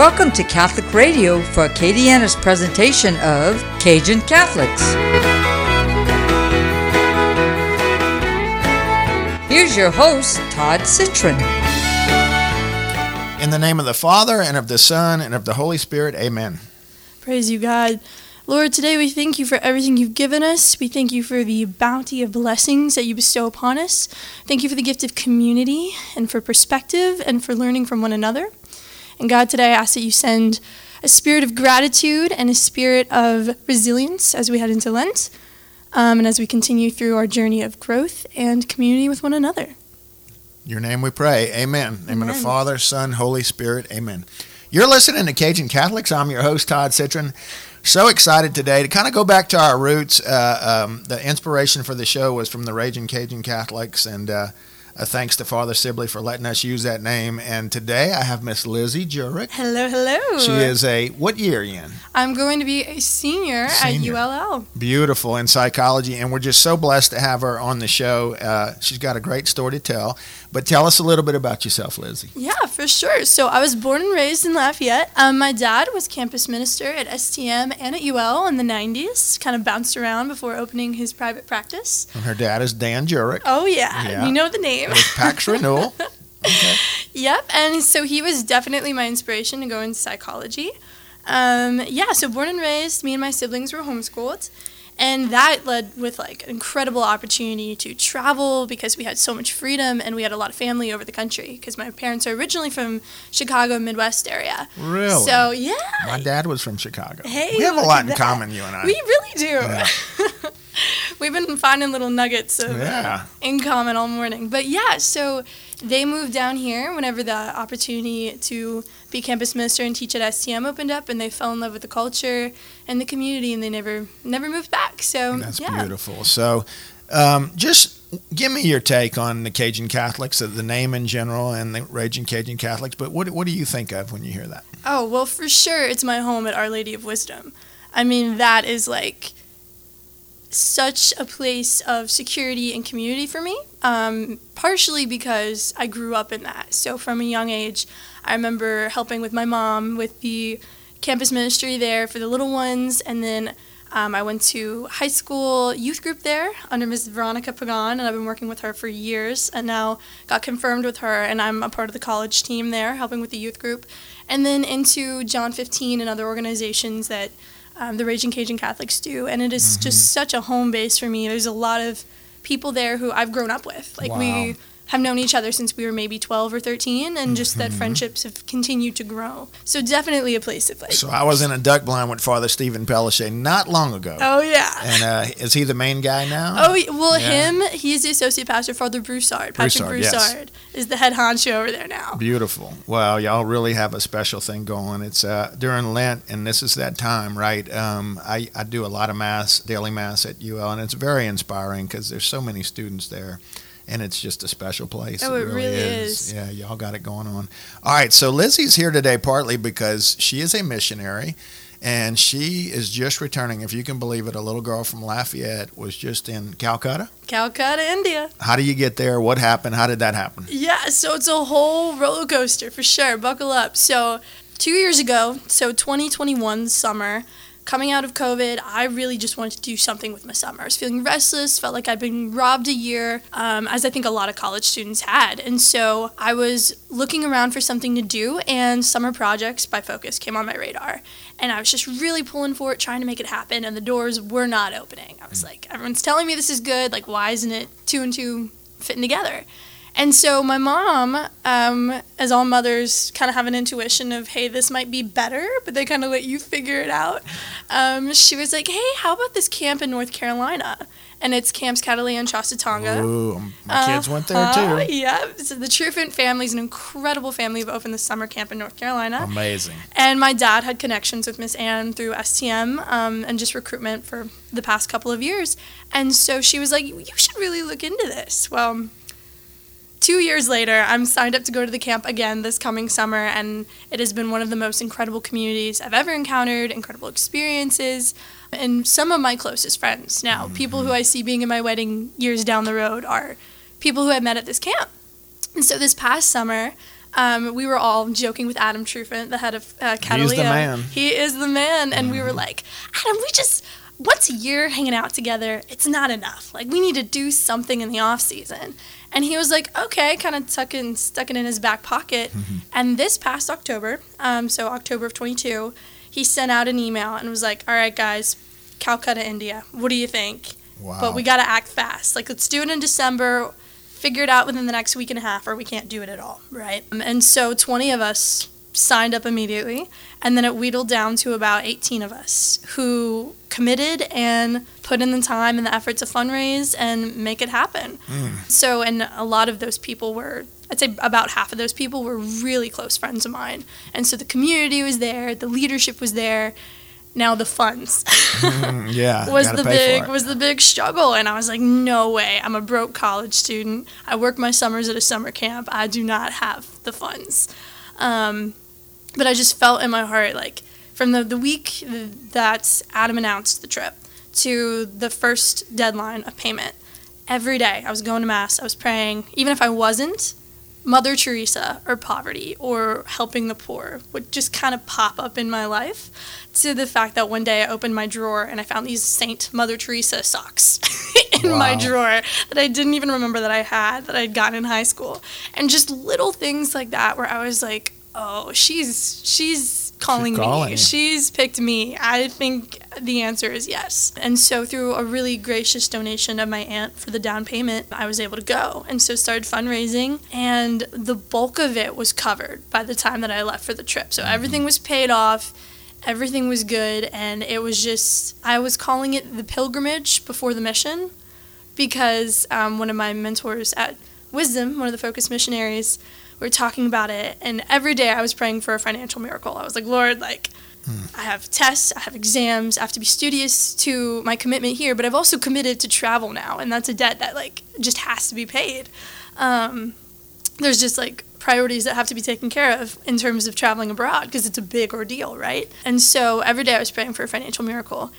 Welcome to Catholic Radio for Acadiana's presentation of Cajun Catholics. Here's your host, Todd Citron. In the name of the Father, and of the Son, and of the Holy Spirit, amen. Praise you, God. Lord, today we thank you for everything you've given us. We thank you for the bounty of blessings that you bestow upon us. Thank you for the gift of community and for perspective and for learning from one another. And God, today I ask that you send a spirit of gratitude and a spirit of resilience as we head into Lent um, and as we continue through our journey of growth and community with one another. Your name we pray. Amen. Name of Father, Son, Holy Spirit. Amen. You're listening to Cajun Catholics. I'm your host, Todd Citron. So excited today to kind of go back to our roots. Uh, um, the inspiration for the show was from the Raging Cajun Catholics, and uh, uh, thanks to Father Sibley for letting us use that name. And today I have Miss Lizzie Jurek. Hello, hello. She is a, what year in? I'm going to be a senior, Senior. at ULL. Beautiful in psychology, and we're just so blessed to have her on the show. Uh, she's got a great story to tell. But tell us a little bit about yourself, Lizzie. Yeah, for sure. So I was born and raised in Lafayette. Um, my dad was campus minister at STM and at UL in the 90s, kind of bounced around before opening his private practice. And her dad is Dan Jurek Oh, yeah, Yeah. you know the name. with Pax Renewal. Yep, and so he was definitely my inspiration to go into psychology. Um, yeah, so born and raised, me and my siblings were homeschooled, and that led with like incredible opportunity to travel because we had so much freedom and we had a lot of family over the country because my parents are originally from Chicago Midwest area. Really? So yeah, My dad was from Chicago. Hey, we have a lot in that. common, you and I. we really do. Yeah. We've been finding little nuggets of Yeah. in common all morning. But yeah, so they moved down here whenever the opportunity to be campus minister and teach at STM opened up, and they fell in love with the culture and the community, and they never never moved back. So That's yeah. beautiful. So, um, just give me your take on the Cajun Catholics, the name in general, and the Raging Cajun Catholics. But what what do you think of when you hear that? Oh well, for sure, it's my home at Our Lady of Wisdom. I mean, that is like such a place of security and community for me. Um, partially because I grew up in that. So from a young age, I remember helping with my mom with the campus ministry there for the little ones, and then um, I went to high school youth group there under Ms. Veronica Pagan, and I've been working with her for years, and now got confirmed with her, and I'm a part of the college team there, helping with the youth group, and then into John 15 and other organizations that um, the Raging Cajun Catholics do, and it is just such a home base for me. There's a lot of people there who I've grown up with. Like Wow. we have known each other since we were maybe 12 or 13, and just that friendships have continued to grow. So definitely a place to play. So I was in a duck blind with Father Stephen Pellichet not long ago. oh yeah. And uh, is he the main guy now? Oh well, Yeah. him. He's the associate pastor, Father Broussard. Patrick Broussard, yes. Is the head honcho over there now. Beautiful. Well, y'all really have a special thing going. It's uh, during Lent, and this is that time, right? Um, I, I do a lot of mass, daily mass at UL, and it's very inspiring because there's so many students there, and it's just a special place. Oh, it really is. Yeah, y'all got it going on. All right, so Lizzie's here today partly because she is a missionary. And she is just returning, if you can believe it. A little girl from Lafayette was just in Calcutta. Calcutta, India. How do you get there? What happened? How did that happen? Yeah, so it's a whole roller coaster for sure. Buckle up. So, two years ago, so 2021 summer, coming out of COVID, I really just wanted to do something with my summer. I was feeling restless, felt like I'd been robbed a year, um, as I think a lot of college students had. And so I was looking around for something to do, and Summer Projects by Focus came on my radar. And I was just really pulling for it, trying to make it happen, and the doors were not opening. I was like, everyone's telling me this is good, like, why isn't it two and two fitting together? And so my mom, um, as all mothers, kind of have an intuition of, hey, this might be better, but they kind of let you figure it out. Um, she was like, hey, how about this camp in North Carolina? And it's Camps Catalina and Chosatonga. Ooh, my kids went there Uh, too. yeah. So the Trufant family is an incredible family. We've opened the summer camp in North Carolina. Amazing. And my dad had connections with Miss Ann through STM um, and just recruitment for the past couple of years. And so she was like, You should really look into this. Well, two years later, I'm signed up to go to the camp again this coming summer, and it has been one of the most incredible communities I've ever encountered, incredible experiences, and some of my closest friends now, people who I see being in my wedding years down the road, are people who I met at this camp. And so this past summer, Um, we were all joking with Adam Trufant, the head of uh, Catalina. He's the man. He is the man, and Mm-hmm. we were like, Adam, we just once a year hanging out together, it's not enough. Like we need to do something in the off season. And he was like, okay, kind of tuck in, stuck it in his back pocket. Mm-hmm. And this past October, um, so October of 22, he sent out an email and was like, all right, guys, Calcutta, India, what do you think? Wow. But we got to act fast. Like, let's do it in December, figure it out within the next week and a half, or we can't do it at all, right? Um, And so 20 of us signed up immediately, and then it wheedled down to about 18 of us who committed and put in the time and the effort to fundraise and make it happen. So, and a lot of those people were, I'd say about half of those people were really close friends of mine. And so the community was there, the leadership was there. Now the funds Mm, yeah. was the big was the big struggle and I was like no way I'm a broke college student I work my summers at a summer camp I do not have the funds um, but I just felt in my heart like from the, the week that Adam announced the trip to the first deadline of payment every day I was going to mass I was praying even if I wasn't Mother Teresa or poverty or helping the poor would just kind of pop up in my life to the fact that one day I opened my drawer and I found these Saint Mother Teresa socks in my drawer that I didn't even remember that I had that I'd gotten in high school. And just little things like that where I was like, "Oh, she's she's calling, calling me. you. She's picked me." I think the answer is yes. And so through a really gracious donation of my aunt for the down payment, I was able to go. And so started fundraising and the bulk of it was covered by the time that I left for the trip. So everything was paid off everything was good and it was just i was calling it the pilgrimage before the mission because um, one of my mentors at wisdom one of the focus missionaries we were talking about it and every day i was praying for a financial miracle i was like lord like i have tests i have exams i have to be studious to my commitment here but i've also committed to travel now and that's a debt that like just has to be paid um, there's just like priorities that have to be taken care of in terms of traveling abroad because it's a big ordeal, right? And so every day I was praying for a financial miracle.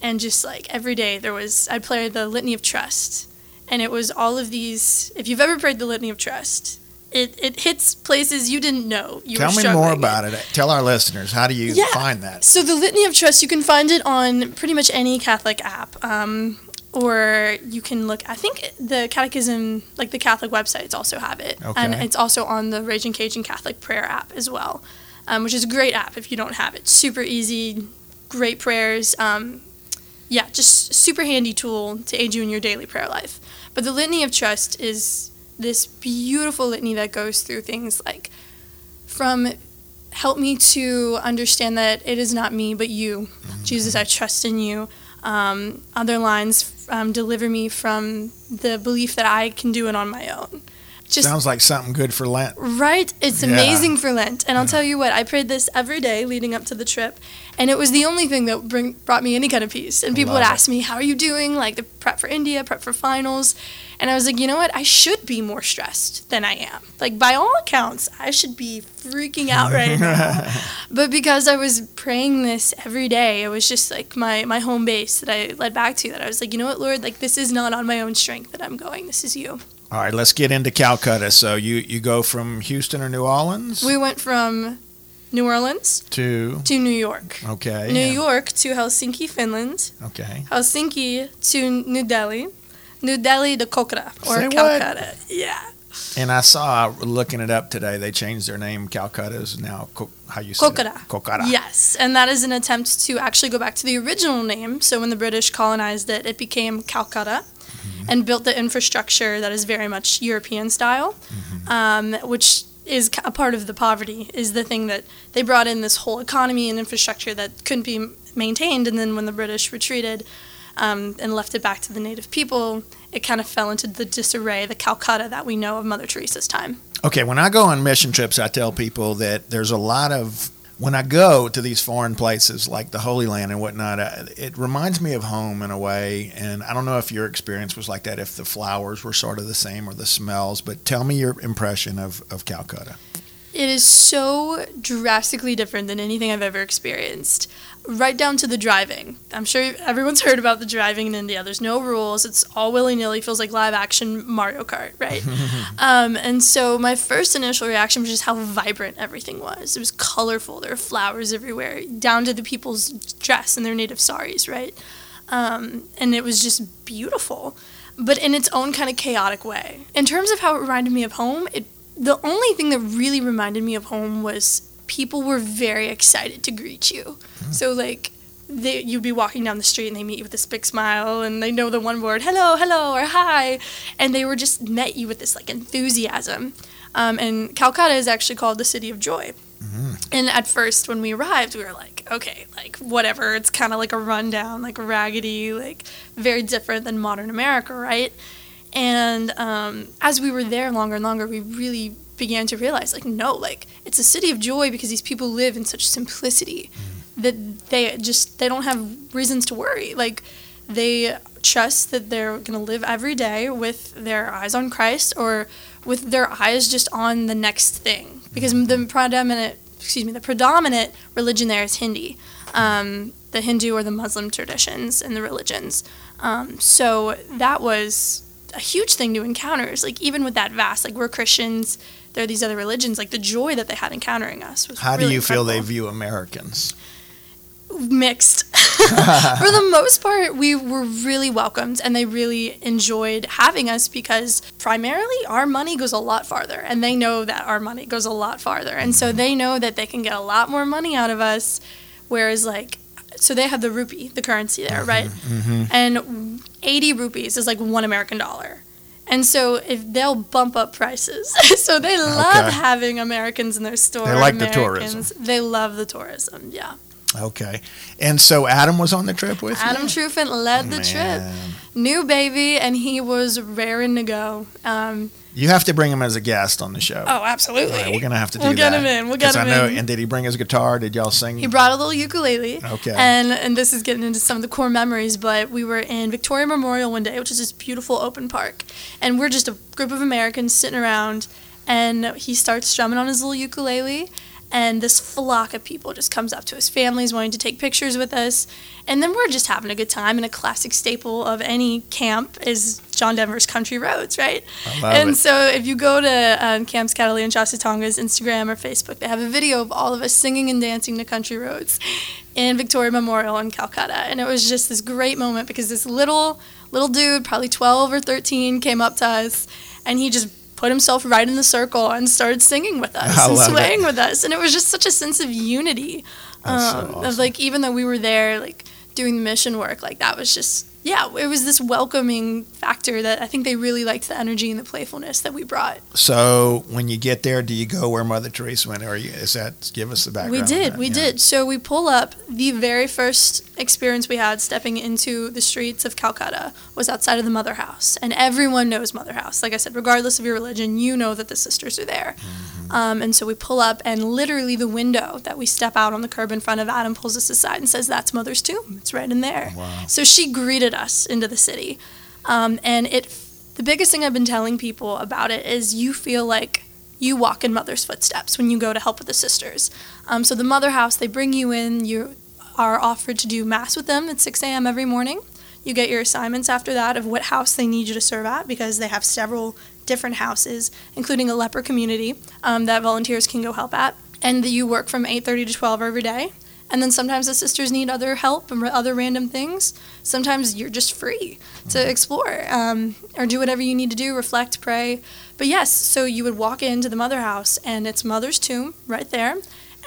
And just like every day there was, I'd play the Litany of Trust. And it was all of these, if you've ever prayed the Litany of Trust, it, it hits places you didn't know you Tell me more about it. Tell our listeners how do you Yeah. find that? So the Litany of Trust, you can find it on pretty much any Catholic app. Um, or you can look, I think the Catechism, like the Catholic websites also have it. okay. And it's also on the Raging Cajun Catholic Prayer app as well, um, which is a great app if you don't have it. Super easy, great prayers. Um, yeah, just super handy tool to aid you in your daily prayer life. But the Litany of Trust is this beautiful litany that goes through things like from help me to understand that it is not me but you. Jesus i trust in you. Um, other lines um, deliver me from the belief that i can do it on my own just Sounds like something good for Lent. Right. It's Yeah. amazing for Lent. And I'll tell you what, I prayed this every day leading up to the trip. And it was the only thing that bring, brought me any kind of peace. And people would Love it. ask me, How are you doing? Like the prep for India, prep for finals. And I was like, You know what? I should be more stressed than I am. Like, by all accounts, I should be freaking out right now. but because I was praying this every day, it was just like my, my home base that I led back to. That I was like, You know what, Lord? Like, this is not on my own strength that I'm going. This is you. All right, let's get into Calcutta. So you you go from Houston or New Orleans We went from New Orleans to to New York. okay New and- York to Helsinki, Finland. Okay. Helsinki to New Delhi. New Delhi to Kolkata or Say what? Calcutta. Yeah. And I saw looking it up today. They changed their name. Calcutta is now how you say Kolkata. it? Kolkata. Yes, and that is an attempt to actually go back to the original name. So when the British colonized it, it became Calcutta Mm-hmm. and built the infrastructure that is very much European style, Mm-hmm. um, which is a part of the poverty, is the thing that they brought in this whole economy and infrastructure that couldn't be maintained. And then when the British retreated um, and left it back to the native people, it kind of fell into the disarray, the Calcutta that we know of Mother Teresa's time. Okay, when I go on mission trips, I tell people that there's a lot of when I go to these foreign places like the Holy Land and whatnot, uh, it reminds me of home in a way. And I don't know if your experience was like that, if the flowers were sort of the same or the smells, but tell me your impression of, of Calcutta. It is so drastically different than anything I've ever experienced. Right down to the driving. I'm sure everyone's heard about the driving in India. There's no rules. It's all willy nilly. Feels like live action Mario Kart, right? um, and so my first initial reaction was just how vibrant everything was. It was colorful. There were flowers everywhere, down to the people's dress and their native saris, right? Um, and it was just beautiful, but in its own kind of chaotic way. In terms of how it reminded me of home, it the only thing that really reminded me of home was people were very excited to greet you. So like they, you'd be walking down the street and they meet you with this big smile and they know the one word hello hello or hi and they were just met you with this like enthusiasm. Um, and calcutta is actually called the city of joy. And at first when we arrived we were like okay like whatever it's kind of like a rundown like raggedy like very different than modern america right and um, as we were there longer and longer we really began to realize like no like it's a city of joy because these people live in such simplicity that they just they don't have reasons to worry. Like they trust that they're going to live every day with their eyes on christ or with their eyes just on the next thing. Because the predominant excuse me the predominant religion there is hindi. Um, the hindu or the muslim traditions and the religions. Um, so that was a huge thing to encounter is like even with that vast like we're christians there are these other religions like the joy that they had encountering us was How do really you feel they view Americans? mixed. For the most part we were really welcomed and they really enjoyed having us because primarily our money goes a lot farther and they know that our money goes a lot farther. And so mm-hmm. they know that they can get a lot more money out of us whereas like so they have the rupee the currency there mm-hmm. right? Mm-hmm. And 80 rupees is like one american dollar and so if they'll bump up prices so they love Okay. having americans in their store They like the Americans- they love the tourism yeah Okay. And so Adam was on the trip with Adam you? Trufant led the trip. New baby, and he was raring to go. Um, You have to bring him as a guest on the show. oh, absolutely. Right, we're gonna have to do We'll get that. him in. We'll get him I know, in. And did he bring his guitar? Did y'all sing? He brought a little ukulele. Okay. And and this is getting into some of the core memories, but we were in Victoria Memorial one day, which is this beautiful open park, and we're just a group of Americans sitting around, and he starts strumming on his little ukulele, and this flock of people just comes up to us, families wanting to take pictures with us, and then we're just having a good time. And a classic staple of any camp is John Denver's Country Roads, right? I love and it. so if you go to um, Camps Catalina and Chosatonga's Instagram or Facebook, they have a video of all of us singing and dancing to country roads in Victoria Memorial in Calcutta. And it was just this great moment because this little little dude, probably 12 or 13, came up to us and he just put himself right in the circle and started singing with us I and love it. swaying with us. And it was just such a sense of unity. That's so um, awesome. Of like even though we were there like doing the mission work, like that was just yeah, it was this welcoming factor that I think they really liked the energy and the playfulness that we brought. So when you get there, do you go where Mother Teresa went, or you, is that give us the background? We did, that? we did. So we pull up. The very first experience we had stepping into the streets of Calcutta was outside of the Mother House, and everyone knows Mother House. Like I said, regardless of your religion, you know that the sisters are there. Mm-hmm. Um, and so we pull up, and literally the window that we step out on the curb in front of Adam pulls us aside and says, "That's Mother's tomb. It's right in there." Wow. So she greeted us into the city, um, and it. The biggest thing I've been telling people about it is you feel like you walk in mother's footsteps when you go to help with the sisters. Um, so the mother house, they bring you in. You are offered to do mass with them at 6 a.m. every morning. You get your assignments after that of what house they need you to serve at because they have several different houses, including a leper community um, that volunteers can go help at. And you work from 8:30 to 12 every day. And then sometimes the sisters need other help and other random things. Sometimes you're just free to explore um, or do whatever you need to do, reflect, pray. But yes, so you would walk into the mother house and it's mother's tomb right there.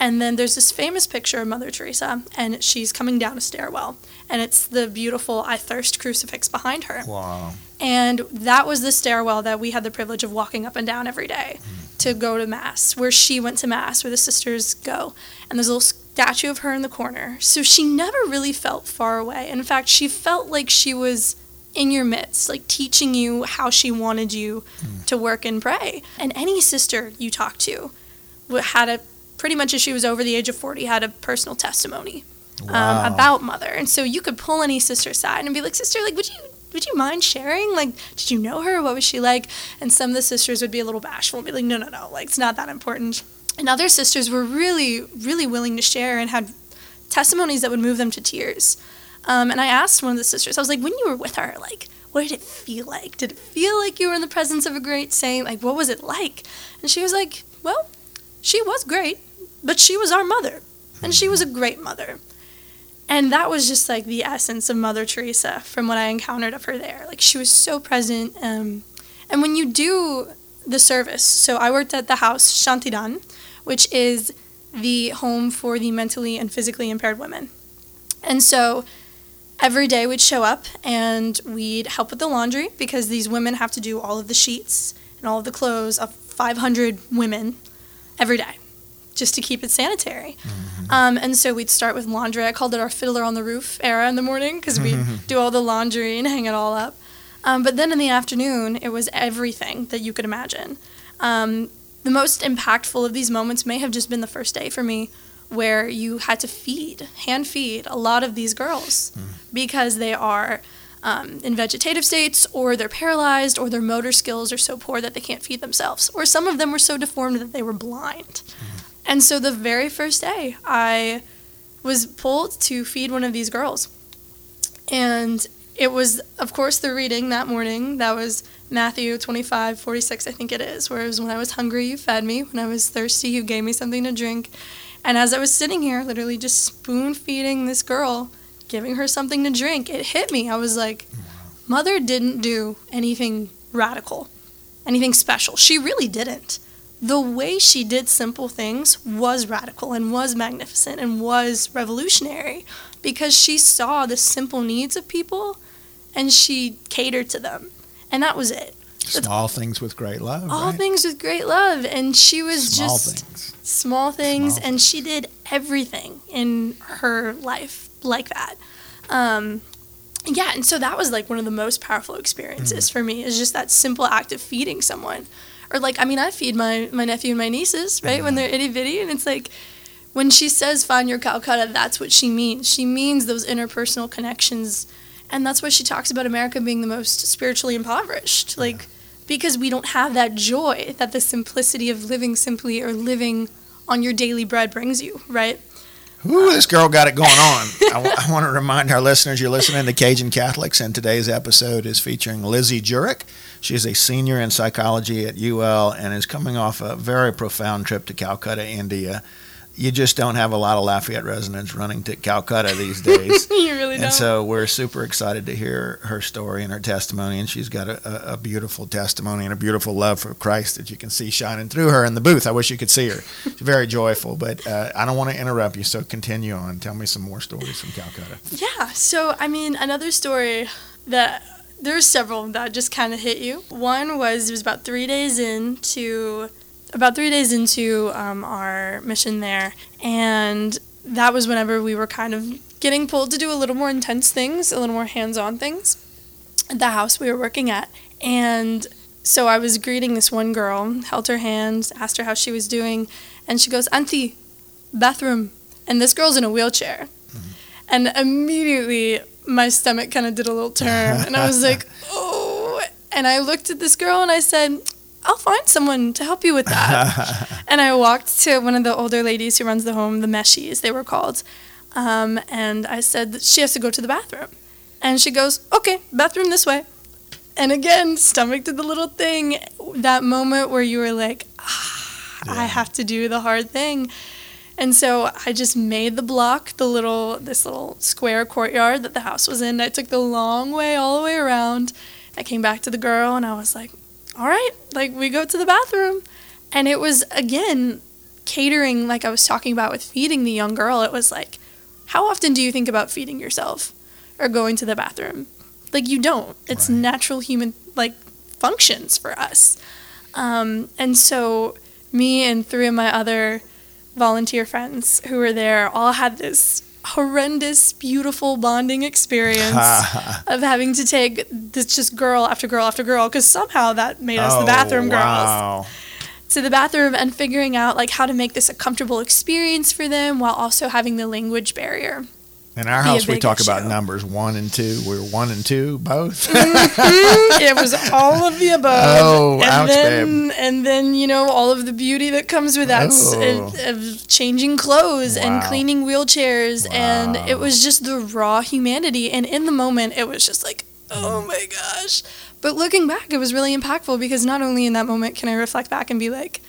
And then there's this famous picture of Mother Teresa and she's coming down a stairwell. And it's the beautiful I Thirst crucifix behind her. Wow. And that was the stairwell that we had the privilege of walking up and down every day to hmm. go to Mass, where she went to Mass, where the sisters go. And there's a little statue of her in the corner. So she never really felt far away. In fact, she felt like she was in your midst, like teaching you how she wanted you hmm. to work and pray. And any sister you talk to had a pretty much as she was over the age of 40 had a personal testimony Wow. um, about mother and so you could pull any sister aside and be like sister like would you would you mind sharing like did you know her what was she like and some of the sisters would be a little bashful and be like no no no like it's not that important And other sisters were really, really willing to share and had testimonies that would move them to tears. Um, and I asked one of the sisters, I was like, when you were with her, like, what did it feel like? Did it feel like you were in the presence of a great saint? Like, what was it like? And she was like, well, she was great, but she was our mother, and she was a great mother. And that was just like the essence of Mother Teresa from what I encountered of her there. Like, she was so present. Um, and when you do the service, so I worked at the house Shanti Dan, which is the home for the mentally and physically impaired women. And so every day we'd show up and we'd help with the laundry because these women have to do all of the sheets and all of the clothes of 500 women every day just to keep it sanitary. Mm-hmm. Um, and so we'd start with laundry. I called it our fiddler on the roof era in the morning because we'd do all the laundry and hang it all up. Um, but then in the afternoon, it was everything that you could imagine. Um, the most impactful of these moments may have just been the first day for me where you had to feed, hand feed a lot of these girls mm. because they are um, in vegetative states or they're paralyzed or their motor skills are so poor that they can't feed themselves. Or some of them were so deformed that they were blind. Mm. And so the very first day, I was pulled to feed one of these girls. And it was, of course, the reading that morning. That was Matthew 25, 46, I think it is, where it was when I was hungry, you fed me. When I was thirsty, you gave me something to drink. And as I was sitting here, literally just spoon feeding this girl, giving her something to drink, it hit me. I was like, Mother didn't do anything radical, anything special. She really didn't. The way she did simple things was radical and was magnificent and was revolutionary because she saw the simple needs of people and she catered to them. And that was it. Small things with great love. All right? things with great love. And she was small just things. small things. Small and she did everything in her life like that. Um, yeah, and so that was like one of the most powerful experiences Mm. for me is just that simple act of feeding someone. Or like, I mean, I feed my, my nephew and my nieces, right, when they're itty bitty, and it's like, when she says find your Calcutta, that's what she means. She means those interpersonal connections. And that's why she talks about America being the most spiritually impoverished. Like, because we don't have that joy that the simplicity of living simply or living on your daily bread brings you, right? Ooh, this girl got it going on. I, want to remind our listeners you're listening to Cajun Catholics, and today's episode is featuring Lizzie Jurek. She's a senior in psychology at UL and is coming off a very profound trip to Calcutta, India. You just don't have a lot of Lafayette residents running to Calcutta these days. you really don't. And so we're super excited to hear her story and her testimony. And she's got a, a, a beautiful testimony and a beautiful love for Christ that you can see shining through her in the booth. I wish you could see her. She's very joyful, but uh, I don't want to interrupt you. So continue on. Tell me some more stories from Calcutta. Yeah. So, I mean, another story that there's several that just kind of hit you. One was it was about three days into about three days into um, our mission there, and that was whenever we were kind of getting pulled to do a little more intense things, a little more hands-on things at the house we were working at, and so I was greeting this one girl, held her hand, asked her how she was doing, and she goes, "Auntie, bathroom," and this girl's in a wheelchair, and immediately my stomach kind of did a little turn, and I was like, "Oh!" And I looked at this girl and I said, I'll find someone to help you with that. and I walked to one of the older ladies who runs the home, the Meshies, they were called. Um, and I said that she has to go to the bathroom. And she goes, okay, bathroom this way. And again, stomach did the little thing. That moment where you were like, ah, I have to do the hard thing. And so I just made the block, the little, this little square courtyard that the house was in. I took the long way all the way around. I came back to the girl and I was like, all right, like we go to the bathroom. And it was, again, catering, like I was talking about with feeding the young girl. It was like, how often do you think about feeding yourself or going to the bathroom? Like, you don't. It's Right. natural human, like, functions for us. Um, and so, me and three of my other volunteer friends who were there all had this horrendous, beautiful bonding experience of having to take this just girl after girl after girl because somehow that made us the oh, bathroom oh, girls. wow. to the bathroom and figuring out like how to make this a comfortable experience for them while also having the language barrier In our house, we talk about numbers one and two. We're one and two both. it was all of the above. Oh, and ouch, then, And then, you know, all of the beauty that comes with that Oh. of- changing clothes and cleaning wheelchairs. And it was just the raw humanity. And in the moment, it was just like, Mm. oh my gosh. But looking back, it was really impactful because not only in that moment can I reflect back and be like,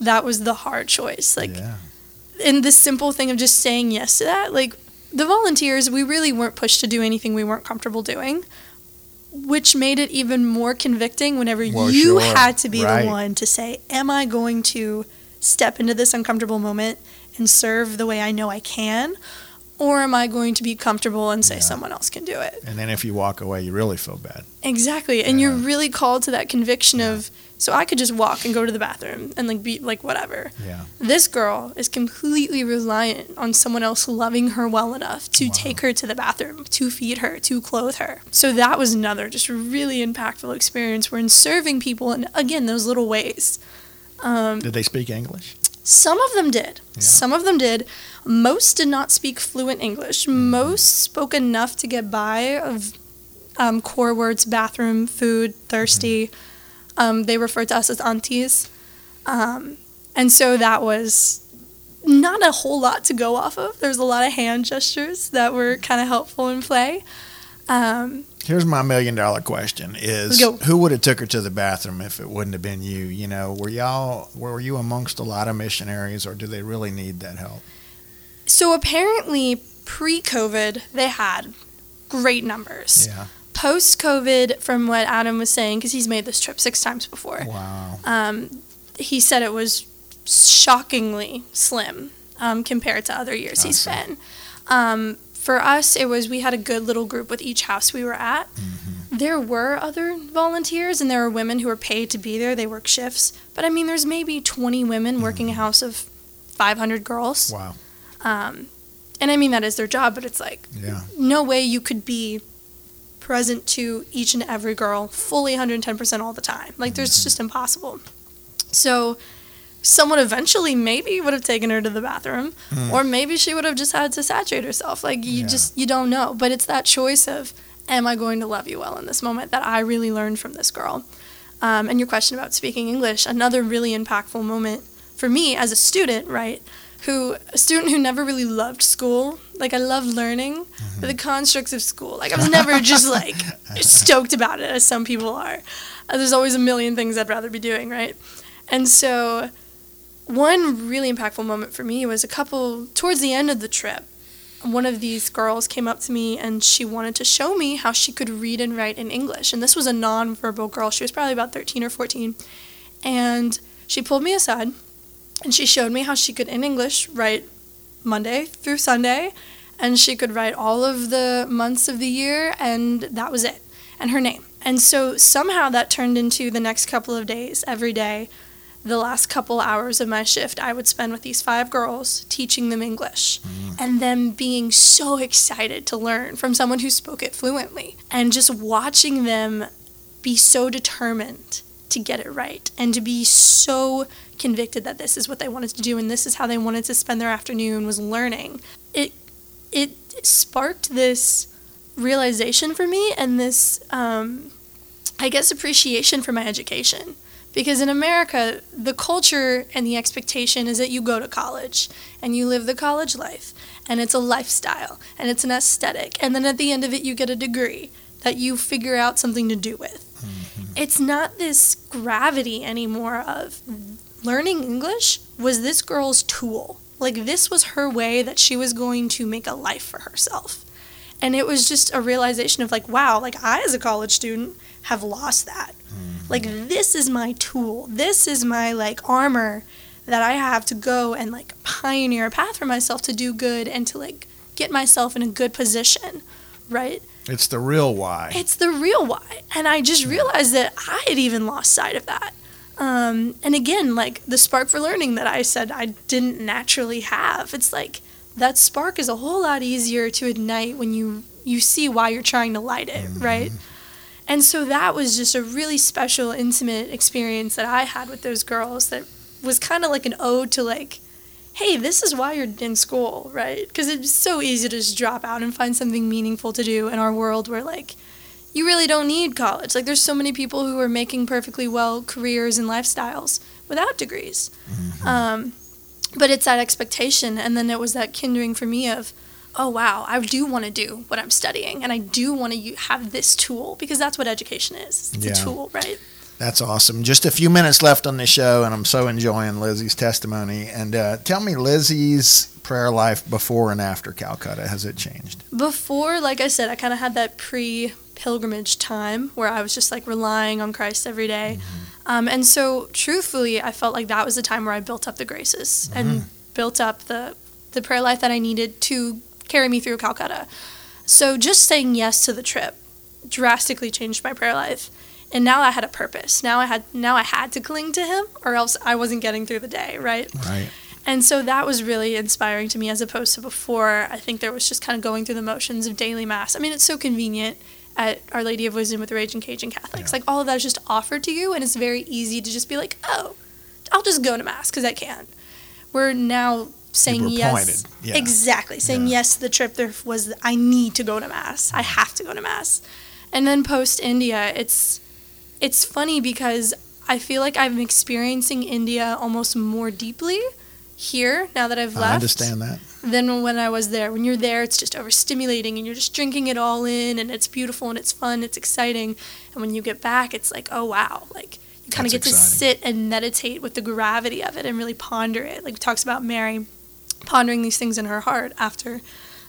that was the hard choice. Like, yeah. in the simple thing of just saying yes to that, like the volunteers, we really weren't pushed to do anything we weren't comfortable doing, which made it even more convicting whenever Well, you sure. had to be Right. the one to say, Am I going to step into this uncomfortable moment and serve the way I know I can? Or am I going to be comfortable and say Yeah. someone else can do it? And then if you walk away, you really feel bad. Exactly. And you're really called to that conviction Yeah. of, so I could just walk and go to the bathroom and like be like whatever. Yeah. This girl is completely reliant on someone else loving her well enough to Wow. take her to the bathroom, to feed her, to clothe her. So that was another just really impactful experience. We're in serving people, and again, those little ways. Um, Did they speak English? some of them did. Yeah. Some of them did. Most did not speak fluent English. Mm-hmm. Most spoke enough to get by of um, core words: bathroom, food, thirsty. Mm-hmm. Um, they referred to us as aunties, um, and so that was not a whole lot to go off of. There's a lot of hand gestures that were kind of helpful in play. Um, Here's my million dollar question: Is go. who would have took her to the bathroom if it wouldn't have been you? You know, were y'all were you amongst a lot of missionaries, or do they really need that help? so apparently, pre-COVID, they had great numbers. Yeah. Post COVID, from what Adam was saying, because he's made this trip six times before, Wow. um, he said it was shockingly slim um, compared to other years I he's been. Um, for us, it was we had a good little group with each house we were at. Mm-hmm. There were other volunteers, and there were women who were paid to be there. They work shifts, but I mean, there's maybe 20 women working a Mm-hmm. house of 500 girls. Wow. Um, and I mean that is their job, but it's like Yeah. no way you could be present to each and every girl fully 110% all the time. Like, there's Mm-hmm. just impossible. So, someone eventually maybe would have taken her to the bathroom, Mm. or maybe she would have just had to saturate herself. Like, you Yeah. just, you don't know. But it's that choice of, am I going to love you well in this moment that I really learned from this girl? Um, and your question about speaking English, another really impactful moment for me as a student, right? Who a student who never really loved school. Like I love learning, but the constructs of school. Like I was never just like stoked about it as some people are. Uh, there's always a million things I'd rather be doing, right? And so one really impactful moment for me was a couple towards the end of the trip. One of these girls came up to me and she wanted to show me how she could read and write in English. And this was a nonverbal girl. She was probably about 13 or 14. And she pulled me aside and she showed me how she could, in English, write Monday through Sunday. And she could write all of the months of the year, and that was it, and her name. And so somehow that turned into the next couple of days, every day, the last couple hours of my shift, I would spend with these five girls teaching them English mm. and them being so excited to learn from someone who spoke it fluently and just watching them be so determined to get it right and to be so convicted that this is what they wanted to do and this is how they wanted to spend their afternoon was learning. It it sparked this realization for me and this um, I guess appreciation for my education. Because in America, the culture and the expectation is that you go to college and you live the college life, and it's a lifestyle and it's an aesthetic, and then at the end of it, you get a degree that you figure out something to do with. Mm-hmm. It's not this gravity anymore of learning English was this girl's tool. Like, this was her way that she was going to make a life for herself. And it was just a realization of, like, wow, like, I as a college student have lost that. Mm-hmm. Like, this is my tool. This is my, like, armor that I have to go and, like, pioneer a path for myself to do good and to, like, get myself in a good position, right? It's the real why. It's the real why. And I just realized that I had even lost sight of that. Um, and again, like the spark for learning that I said I didn't naturally have. It's like that spark is a whole lot easier to ignite when you you see why you're trying to light it, right? And so that was just a really special, intimate experience that I had with those girls that was kind of like an ode to like, hey, this is why you're in school, right? Because it's so easy to just drop out and find something meaningful to do in our world where, like, you really don't need college. Like, there's so many people who are making perfectly well careers and lifestyles without degrees. Mm-hmm. Um, but it's that expectation. And then it was that kindling for me of, oh, wow, I do want to do what I'm studying. And I do want to have this tool because that's what education is it's Yeah. a tool, right? That's awesome. Just a few minutes left on the show, and I'm so enjoying Lizzie's testimony. And uh, tell me, Lizzie's prayer life before and after Calcutta has it changed? Before, like I said, I kind of had that pre pilgrimage time where I was just like relying on Christ every day. Um, and so, truthfully, I felt like that was the time where I built up the graces and built up the, the prayer life that I needed to carry me through Calcutta. So, just saying yes to the trip drastically changed my prayer life. And now I had a purpose. Now I had now I had to cling to him or else I wasn't getting through the day, right? Right. And so that was really inspiring to me as opposed to before. I think there was just kind of going through the motions of daily mass. I mean, it's so convenient at Our Lady of Wisdom with the Raging Cajun Catholics. Yeah. Like all of that is just offered to you, and it's very easy to just be like, oh, I'll just go to mass because I can. We're now saying were yes. pointed. Yeah. Exactly. Saying Yeah. yes to the trip. There was, I need to go to mass. I have to go to mass. And then post India, it's it's funny because I feel like I'm experiencing India almost more deeply here now that I've left I understand that. than when I was there. When you're there, it's just overstimulating and you're just drinking it all in, and it's beautiful and it's fun, it's exciting. And when you get back, it's like, oh wow, like you kind of get to sit and meditate with the gravity of it and really ponder it. Like it talks about Mary pondering these things in her heart after,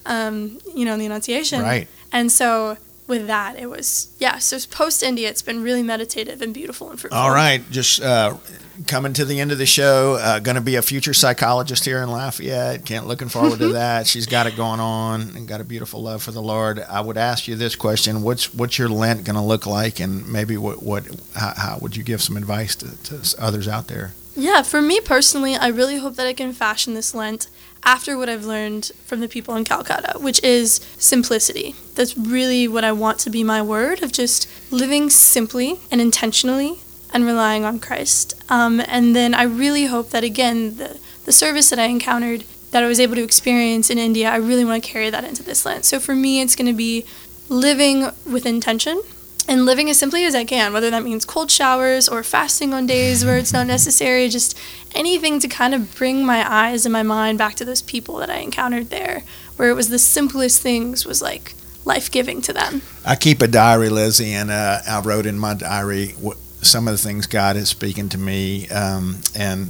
um, you know, the Annunciation. Right. And so with that, it was yeah. So post India, it's been really meditative and beautiful and fruitful. All right, just uh, coming to the end of the show. Uh, going to be a future psychologist here in Lafayette. Can't looking forward to that. She's got it going on and got a beautiful love for the Lord. I would ask you this question: What's what's your Lent going to look like, and maybe what what how, how would you give some advice to, to others out there? Yeah, for me personally, I really hope that I can fashion this Lent after what I've learned from the people in Calcutta, which is simplicity. That's really what I want to be my word of just living simply and intentionally and relying on Christ. Um, and then I really hope that, again, the, the service that I encountered that I was able to experience in India, I really want to carry that into this Lent. So for me, it's going to be living with intention and living as simply as I can, whether that means cold showers or fasting on days where it's not necessary, just anything to kind of bring my eyes and my mind back to those people that I encountered there, where it was the simplest things was like life giving to them. I keep a diary, Lizzie, and uh, I wrote in my diary what, some of the things God is speaking to me, um, and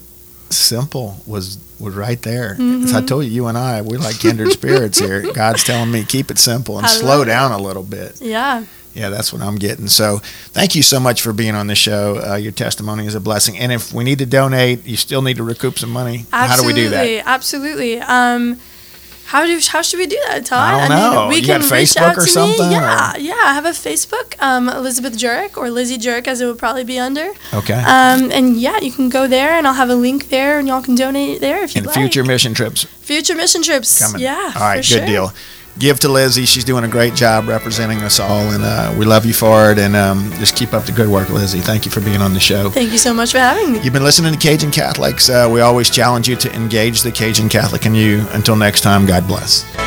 simple was was right there. As I told you, you and I, we're like kindred spirits here. God's telling me keep it simple and I slow love it. down a little bit. Yeah. Yeah, that's what I'm getting. So, thank you so much for being on the show. Uh, your testimony is a blessing. And if we need to donate, you still need to recoup some money. How do we do that? Absolutely. Um, how do how should we do that, Todd? I don't know. You got reach Facebook out or to something, Me. Yeah, or- yeah. I have a Facebook, um, Elizabeth Jurek or Lizzie Jurek, as it would probably be under. Okay. Um, and yeah, you can go there, and I'll have a link there, and y'all can donate there if you and future mission trips future mission trips. coming. Yeah. All right, good sure. deal. Give to Lizzie. She's doing a great job representing us all, and uh, we love you for it. And um, just keep up the good work, Lizzie. Thank you for being on the show. Thank you so much for having me. You've been listening to Cajun Catholics. Uh, we always challenge you to engage the Cajun Catholic in you. Until next time, God bless.